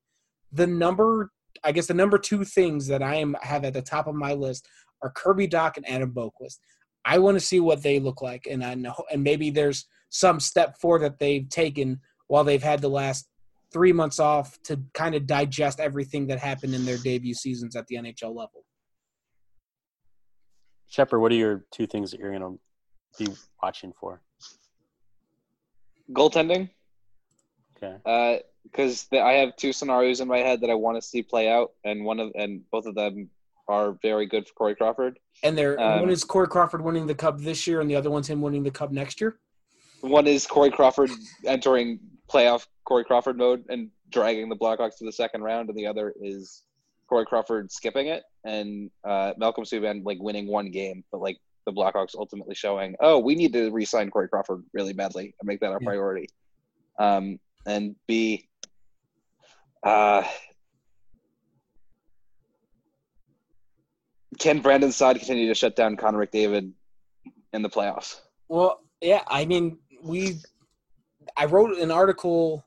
the number I guess the number two things that I am have at the top of my list are Kirby Dach and Adam Boqvist. I want to see what they look like, and I know, and maybe there's some step forward that they've taken while they've had the last three months off to kind of digest everything that happened in their debut seasons at the NHL level. Shepard, what are your two things that you're going to be watching for? Goaltending, Okay. because I have two scenarios in my head that I want to see play out, and one of and both of them are very good for Corey Crawford. And they're Um, one is Corey Crawford winning the cup this year, and the other one's him winning the cup next year. One is Corey Crawford entering playoff Corey Crawford mode and dragging the Blackhawks to the second round, and the other is Corey Crawford skipping it and uh, Malcolm Subban like winning one game, but like the Blackhawks ultimately showing, oh, we need to re-sign Corey Crawford really badly and make that our Yeah. priority. Um, and B, uh, can Brandon Saad continue to shut down Connor McDavid in the playoffs? Well, yeah, I mean, we I wrote an article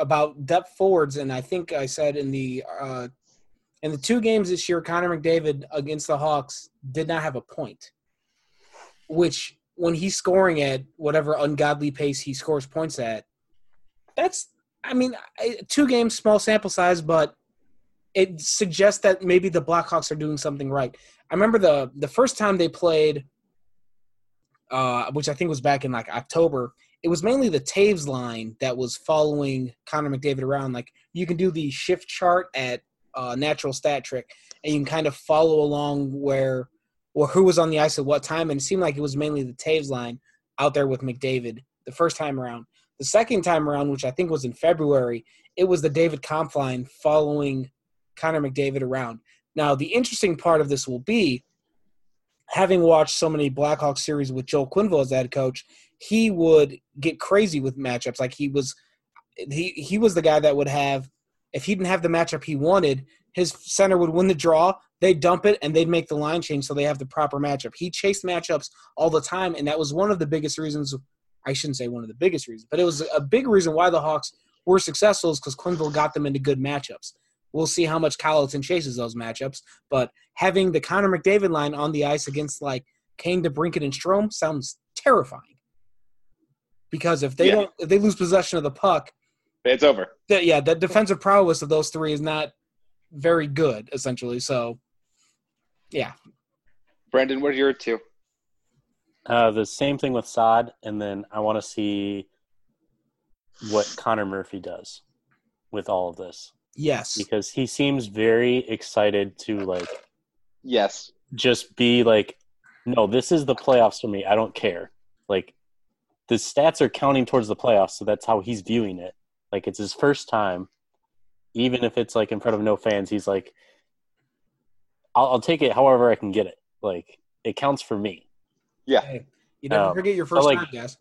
about depth forwards, and I think I said in the uh, in the two games this year, Connor McDavid against the Hawks did not have a point, which when he's scoring at whatever ungodly pace he scores points at, that's I mean, two games, small sample size, but it suggests that maybe the Blackhawks are doing something right. I remember the the first time they played uh, which I think was back in like October. It was mainly the Toews line that was following Connor McDavid around. Like you can do the shift chart at uh, Natural Stat Trick, and you can kind of follow along where or who was on the ice at what time. And it seemed like it was mainly the Toews line out there with McDavid the first time around. The second time around, which I think was in February, it was the David Kampf line following Connor McDavid around. Now, the interesting part of this will be having watched so many Blackhawks series with Joel Quenneville as head coach, he would get crazy with matchups. Like he was, he he was the guy that would have, if he didn't have the matchup he wanted, his center would win the draw. They'd dump it and they'd make the line change so they have the proper matchup. He chased matchups all the time, and that was one of the biggest reasons. I shouldn't say one of the biggest reasons, but it was a big reason why the Hawks were successful is because Quenneville got them into good matchups. We'll see how much Colliton chases those matchups, but having the Connor McDavid line on the ice against like Kane, DeBrincat, and Strome sounds terrifying. Because if they Yeah. don't, if they lose possession of the puck, It's over. that yeah, the defensive prowess of those three is not very good, essentially. So, yeah, Brandon, what are your two? Uh, the same thing with Saad, and then I want to see what Connor Murphy does with all of this yes, because he seems very excited to like Yes. just be like, no, this is the playoffs for me. I don't care. Like the stats are counting towards the playoffs, so that's how he's viewing it. Like it's his first time, even if it's like in front of no fans. He's like, I'll, I'll take it however I can get it. Like it counts for me. Yeah. Hey, you never Um, forget your first like- time, guys.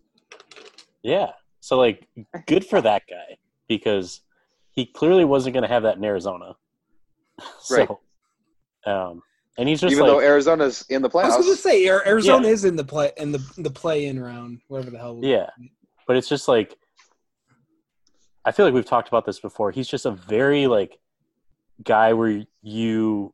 Yeah. So like, good for that guy because he clearly wasn't going to have that in Arizona. Right. so, um, and he's just Even like, though Arizona's in the I was going to say Arizona Yeah. is in the play in the the play in round, whatever the hell. Yeah. but it's just like I feel like we've talked about this before. He's just a very like guy where you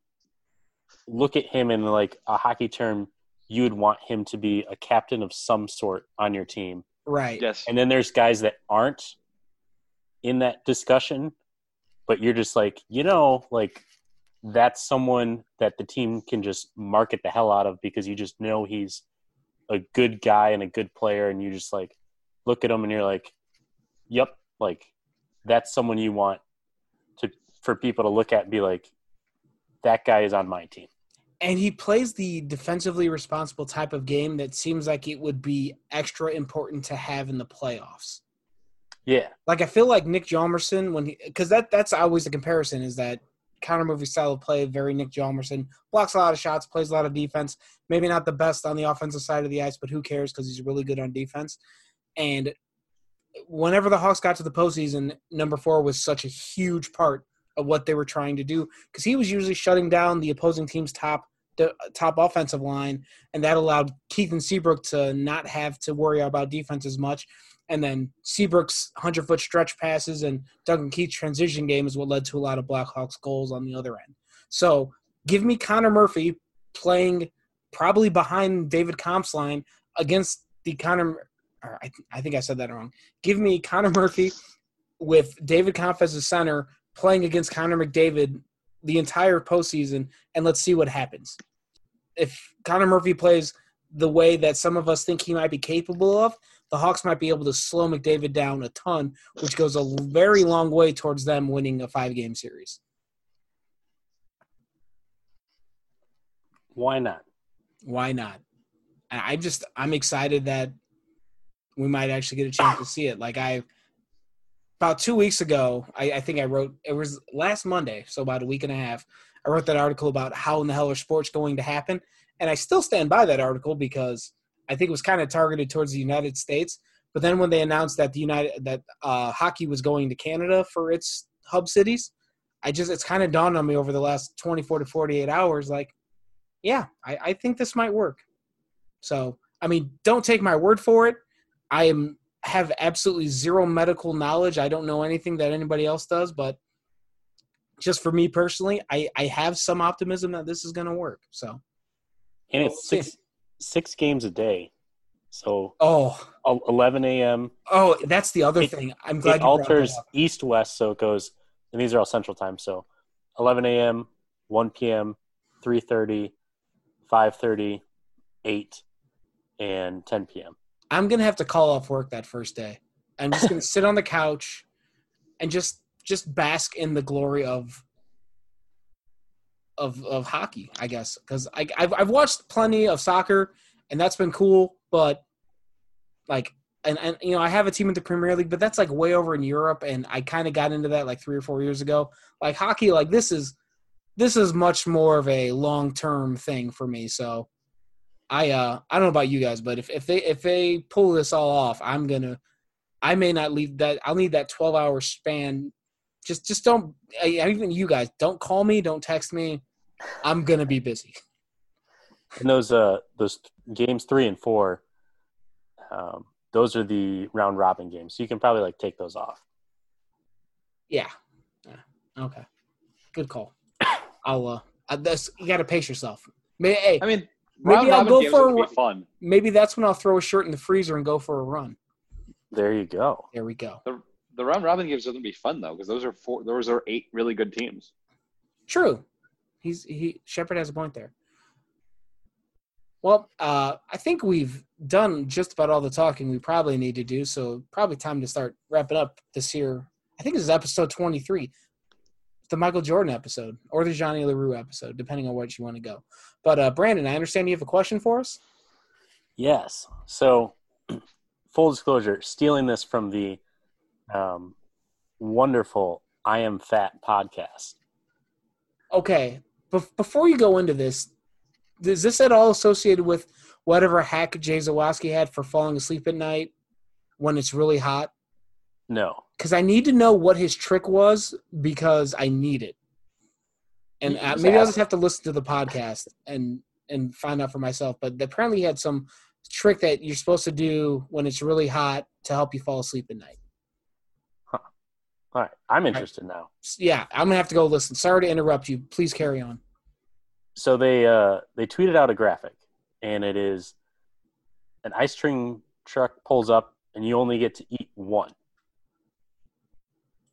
look at him in like a hockey term, you would want him to be a captain of some sort on your team. right. Yes. And then there's guys that aren't in that discussion, but you're just like, you know, like that's someone that the team can just market the hell out of because you just know he's a good guy and a good player and you just like look at him and you're like, yep, like that's someone you want to for people to look at and be like, that guy is on my team. and he plays the defensively responsible type of game that seems like it would be extra important to have in the playoffs. Yeah. Like I feel like Nick Hjalmarsson when he because that that's always the comparison is that Connor movie style of play very Nick Hjalmarsson blocks a lot of shots, plays a lot of defense. Maybe not the best on the offensive side of the ice, but who cares because he's really good on defense. And whenever the Hawks got to the postseason, number four was such a huge part of what they were trying to do because he was usually shutting down the opposing team's top the top offensive line, and that allowed Keith and Seabrook to not have to worry about defense as much. And then Seabrook's 100 foot stretch passes and Duncan Keith's transition game is what led to a lot of Blackhawks goals on the other end. So give me Connor Murphy playing probably behind David Kampf's line against the Connor. I, I think I said that wrong. Give me Connor Murphy with David Kampf as a center playing against Connor McDavid the entire postseason, and let's see what happens. If Connor Murphy plays the way that some of us think he might be capable of, the Hawks might be able to slow McDavid down a ton, which goes a very long way towards them winning a five game series. Why not? Why not? I just I'm excited that we might actually get a chance to see it. Like I about two weeks ago, I, I think I wrote it was last Monday, so about a week and a half. I wrote that article about how in the hell are sports going to happen, and I still stand by that article because I think it was kind of targeted towards the United States. But then when they announced that the United that uh, hockey was going to Canada for its hub cities, I just it's kind of dawned on me over the last 24 to 48 hours, like, yeah, I, I think this might work. So I mean, don't take my word for it. I am have absolutely zero medical knowledge. I don't know anything that anybody else does, but just for me personally, I, I have some optimism that this is going to work. So, and it's six six games a day, so oh 11 a.m. Oh, that's the other It- thing. I'm glad It you brought that alters east west, so it goes, and these are all Central Time. So 11 a.m., 1 p.m., 3:30, 5:30, 8, and 10 p.m. I'm gonna have to call off work that first day. I'm just gonna sit on the couch and just just bask in the glory of of of hockey, I guess, because I I've, I've watched plenty of soccer and that's been cool, but like and and you know I have a team in the Premier League, but that's like way over in Europe, and I kind of got into that like three or four years ago. Like hockey, like this is this is much more of a long term thing for me. So I uh I don't know about you guys, but if, if they if they pull this all off, I'm gonna I may not leave that I'll need that twelve hour span. Just just don't even you guys don't call me, don't text me. I'm gonna be busy. And those uh those games three and four, um, those are the round robin games. So you can probably like take those off. Yeah. yeah. Okay. Good call. I'll uh uh, that's you gotta pace yourself. May, hey, I mean, Maybe I'll go for a would be fun. maybe that's when I'll throw a shirt in the freezer and go for a run. There you go. There we go. The the round robin games would be fun though, because those are four. Those are eight really good teams. True. He's he Shepard has a point there. Well, uh, I think we've done just about all the talking we probably need to do, so probably time to start wrapping up this here. I think this is episode twenty three, the Michael Jordan episode or the Johnny LaRue episode, depending on what you want to go. But uh, Brandon, I understand you have a question for us. Yes. So, full disclosure, stealing this from the um, wonderful I Am Fat podcast. Okay, Bef- before you go into this, is this at all associated with whatever hack Jay Zawaski had for falling asleep at night when it's really hot? No. Because I need to know what his trick was because I need it. And uh, maybe I'll just have to listen to the podcast and and find out for myself. But apparently, he had some trick that you're supposed to do when it's really hot to help you fall asleep at night. All right. I'm interested now. Yeah, I'm gonna have to go listen. Sorry to interrupt you. Please carry on. So they uh, they tweeted out a graphic, and it is an ice cream truck pulls up, and you only get to eat one.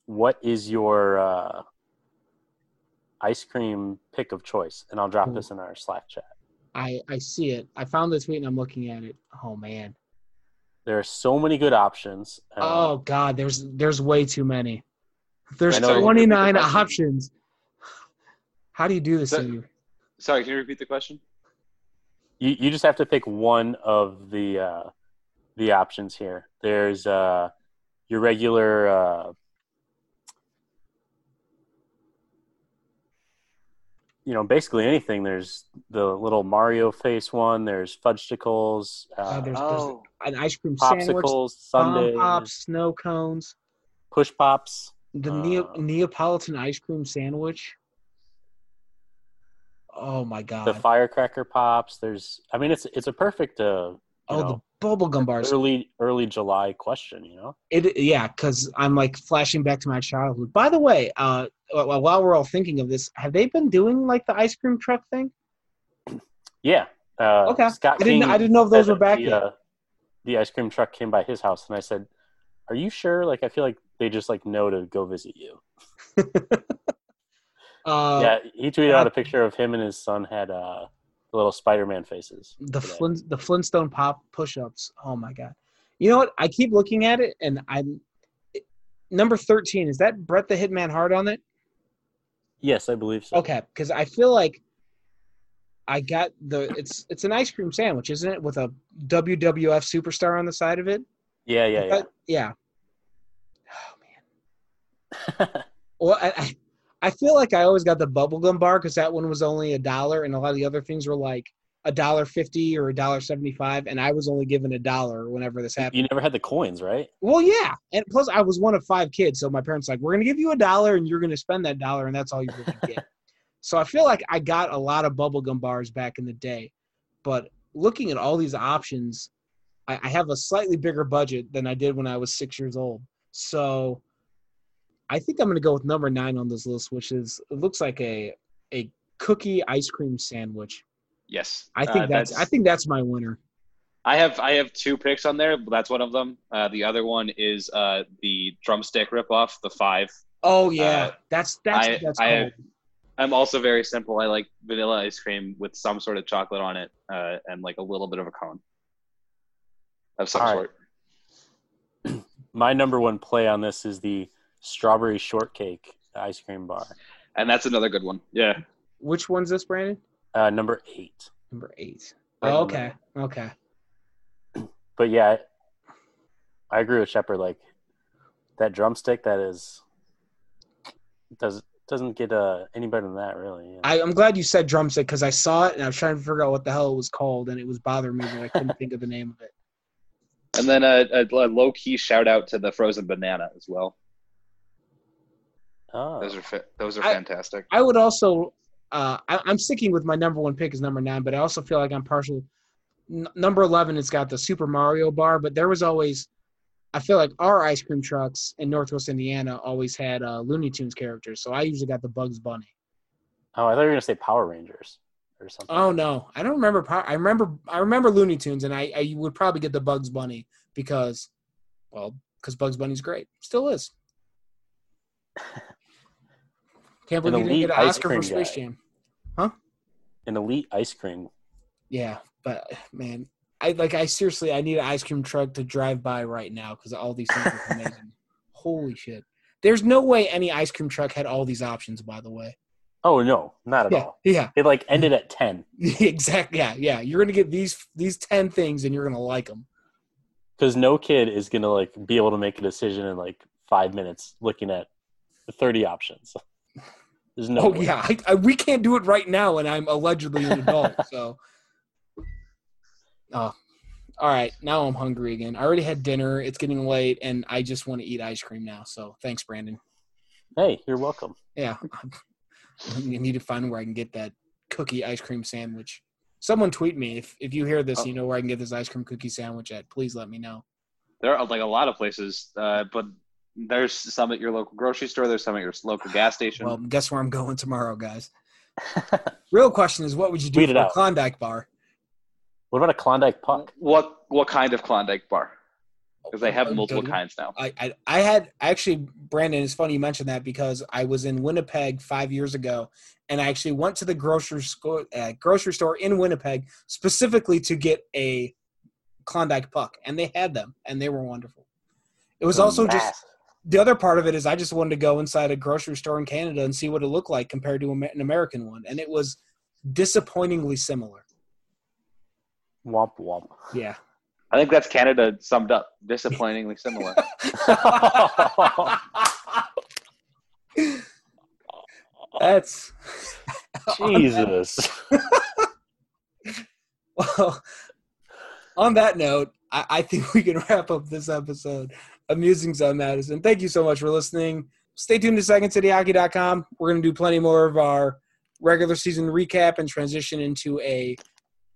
What is your uh, ice cream pick of choice? And I'll drop Ooh. this in our Slack chat. I I see it. I found the tweet and I'm looking at it. Oh man. There are so many good options. Uh, Oh God, there's there's way too many. There's 29 the options. How do you do this So- to you? Sorry, can you repeat the question? you, you just have to pick one of the uh, the options here. There's uh, your regular uh, you know basically anything. There's the little Mario face one. There's fudgesicles, Uh, uh, there's, Oh, there's an ice cream sandwich, popsicles, bomb sundaes, pops, snow cones, push pops. The Neo, Uh, Neapolitan ice cream sandwich. Oh my god. the firecracker pops. There's, I mean, it's it's a perfect uh, oh, know, the bubblegum bars. early early July question. You know, It yeah, because I'm like flashing back to my childhood. By the way, uh, while while we're all thinking of this, have they been doing like the ice cream truck thing? yeah. Uh, Okay. Scott I didn't- King I didn't know if those were back the, yet. uh, the ice cream truck came by his house, and I said, "Are you sure? Like, I feel like they just like know to go visit you." Uh, yeah, he tweeted out uh, a picture of him and his son had uh, little Spider-Man faces. the today. Flint, the Flintstone pop push-ups. Oh my god! You know what? I keep looking at it, and I'm number thirteen. Is that Brett the Hitman Hart on it? Yes, I believe so. Okay, because I feel like I got the it's it's an ice cream sandwich, isn't it, with a WWF superstar on the side of it? Yeah, yeah, yeah. Yeah. Well, I, I feel like I always got the bubblegum bar because that one was only a dollar, and a lot of the other things were like a dollar fifty or a dollar seventy-five, and I was only given a dollar whenever this happened. you never had the coins, right? Well, yeah, and plus I was one of five kids, so my parents like, we're gonna give you a dollar, and you're gonna spend that dollar, and that's all you're gonna get. so I feel like I got a lot of bubblegum bars back in the day, but looking at all these options, I, I have a slightly bigger budget than I did when I was six years old. So I think I'm gonna go with number nine on this list, which is it looks like a a cookie ice cream sandwich. Yes, I think Uh, that's, I think that's my winner. I have I have two picks on there. That's one of them. Uh, the other one is uh, the drumstick ripoff, the five. Oh yeah, Uh, that's that's I- what that's I called. have- I'm also very simple. I like vanilla ice cream with some sort of chocolate on it, uh, and like a little bit of a cone of some All right. sort. My number one play on this is the strawberry shortcake ice cream bar. And that's another good one. Yeah. Which one's this, Brandon? Uh, number eight. Number eight. Oh, on the- okay. Okay. But yeah, I agree with Shepard. Like that drumstick, that is does doesn't get uh, any better than that, really. Yeah. I, I'm glad you said drumstick because I saw it and I was trying to figure out what the hell it was called and it was bothering me that I couldn't think of the name of it. And then a, a, a low key shout out to the frozen banana as well. Oh. Those are fa- those are I- fantastic. I would also, uh, I, I'm sticking with my number one pick is number nine, but I also feel like I'm partial. N- number 11, it's got the Super Mario bar, but there was always, I feel like our ice cream trucks in Northwest Indiana always had uh, Looney Tunes characters. So I usually got the Bugs Bunny. oh, I thought you were gonna say Power Rangers or something. Oh no, I don't remember. Power- I remember. I remember Looney Tunes, and I, I would probably get the Bugs Bunny because, well, because Bugs Bunny's great, still is. Can't believe An you didn't elite get an ice Oscar for cream Space guy. Jam. An elite ice cream. Yeah, but man, I like. I seriously, I need an ice cream truck to drive by right now because all these things are amazing. Holy shit! There's no way any ice cream truck had all these options. By the way, Oh no, not at yeah, all. yeah, It like ended at ten exactly. Yeah, yeah. You're gonna get these these ten things, and you're gonna like them. because no kid is gonna like be able to make a decision in like five minutes looking at thirty options. There's no. oh way. yeah, I, I, we can't do it right now, and I'm allegedly an adult. so, oh, all right. Now I'm hungry again. I already had dinner. It's getting late, and I just want to eat ice cream now. So thanks, Brandon. Hey, you're welcome. Yeah, I need to find where I can get that cookie ice cream sandwich. Someone tweet me if if you hear this. Oh. You know where I can get this ice cream cookie sandwich at. Please let me know. There are like a lot of places, uh, but there's some at your local grocery store. There's some at your local gas station. Well, guess where I'm going tomorrow, guys. Real question is, what would you do Tweet for a out. Klondike bar? What about a Klondike puck? what what kind of Klondike bar? Because they A have good multiple one. kinds now. I, I I had actually Brandon. It's funny you mentioned that because I was in Winnipeg five years ago, and I actually went to the grocery store uh, grocery store in Winnipeg specifically to get a Klondike puck, and they had them, and they were wonderful. It was also just Massive. The other part of it is I just wanted to go inside a grocery store in Canada and see what it looked like compared to an American one, and it was disappointingly similar. womp womp. Yeah. I think that's Canada summed up. Disappointingly similar. That's Jesus. well. On that note, I, I think we can wrap up this episode of Musings on Madison. Thank you so much for listening. Stay tuned to SecondCityHockey.com. We're going to do plenty more of our regular season recap and transition into a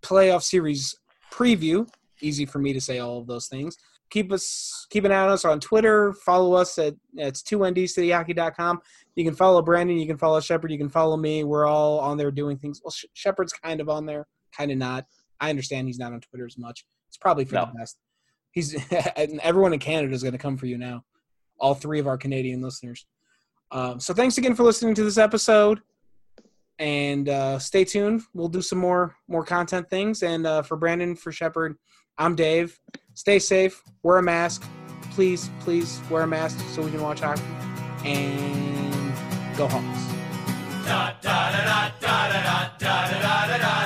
playoff series preview. Easy for me to say all of those things. Keep us keep an eye on us on Twitter. Follow us at it's two ndscityhockey.com. You can follow Brandon. You can follow Shepard. You can follow me. We're all on there doing things. Well, Sh- Shepard's kind of on there, kind of not. I understand he's not on Twitter as much. It's probably for No. the best. He's and everyone in Canada is going to come for you now. All three of our Canadian listeners. Um, so thanks again for listening to this episode, and uh, stay tuned. We'll do some more more content things. And uh, for Brandon, for Shepard, I'm Dave. Stay safe. Wear a mask. Please, please wear a mask so we can watch hockey. And go Hawks. Chelsea,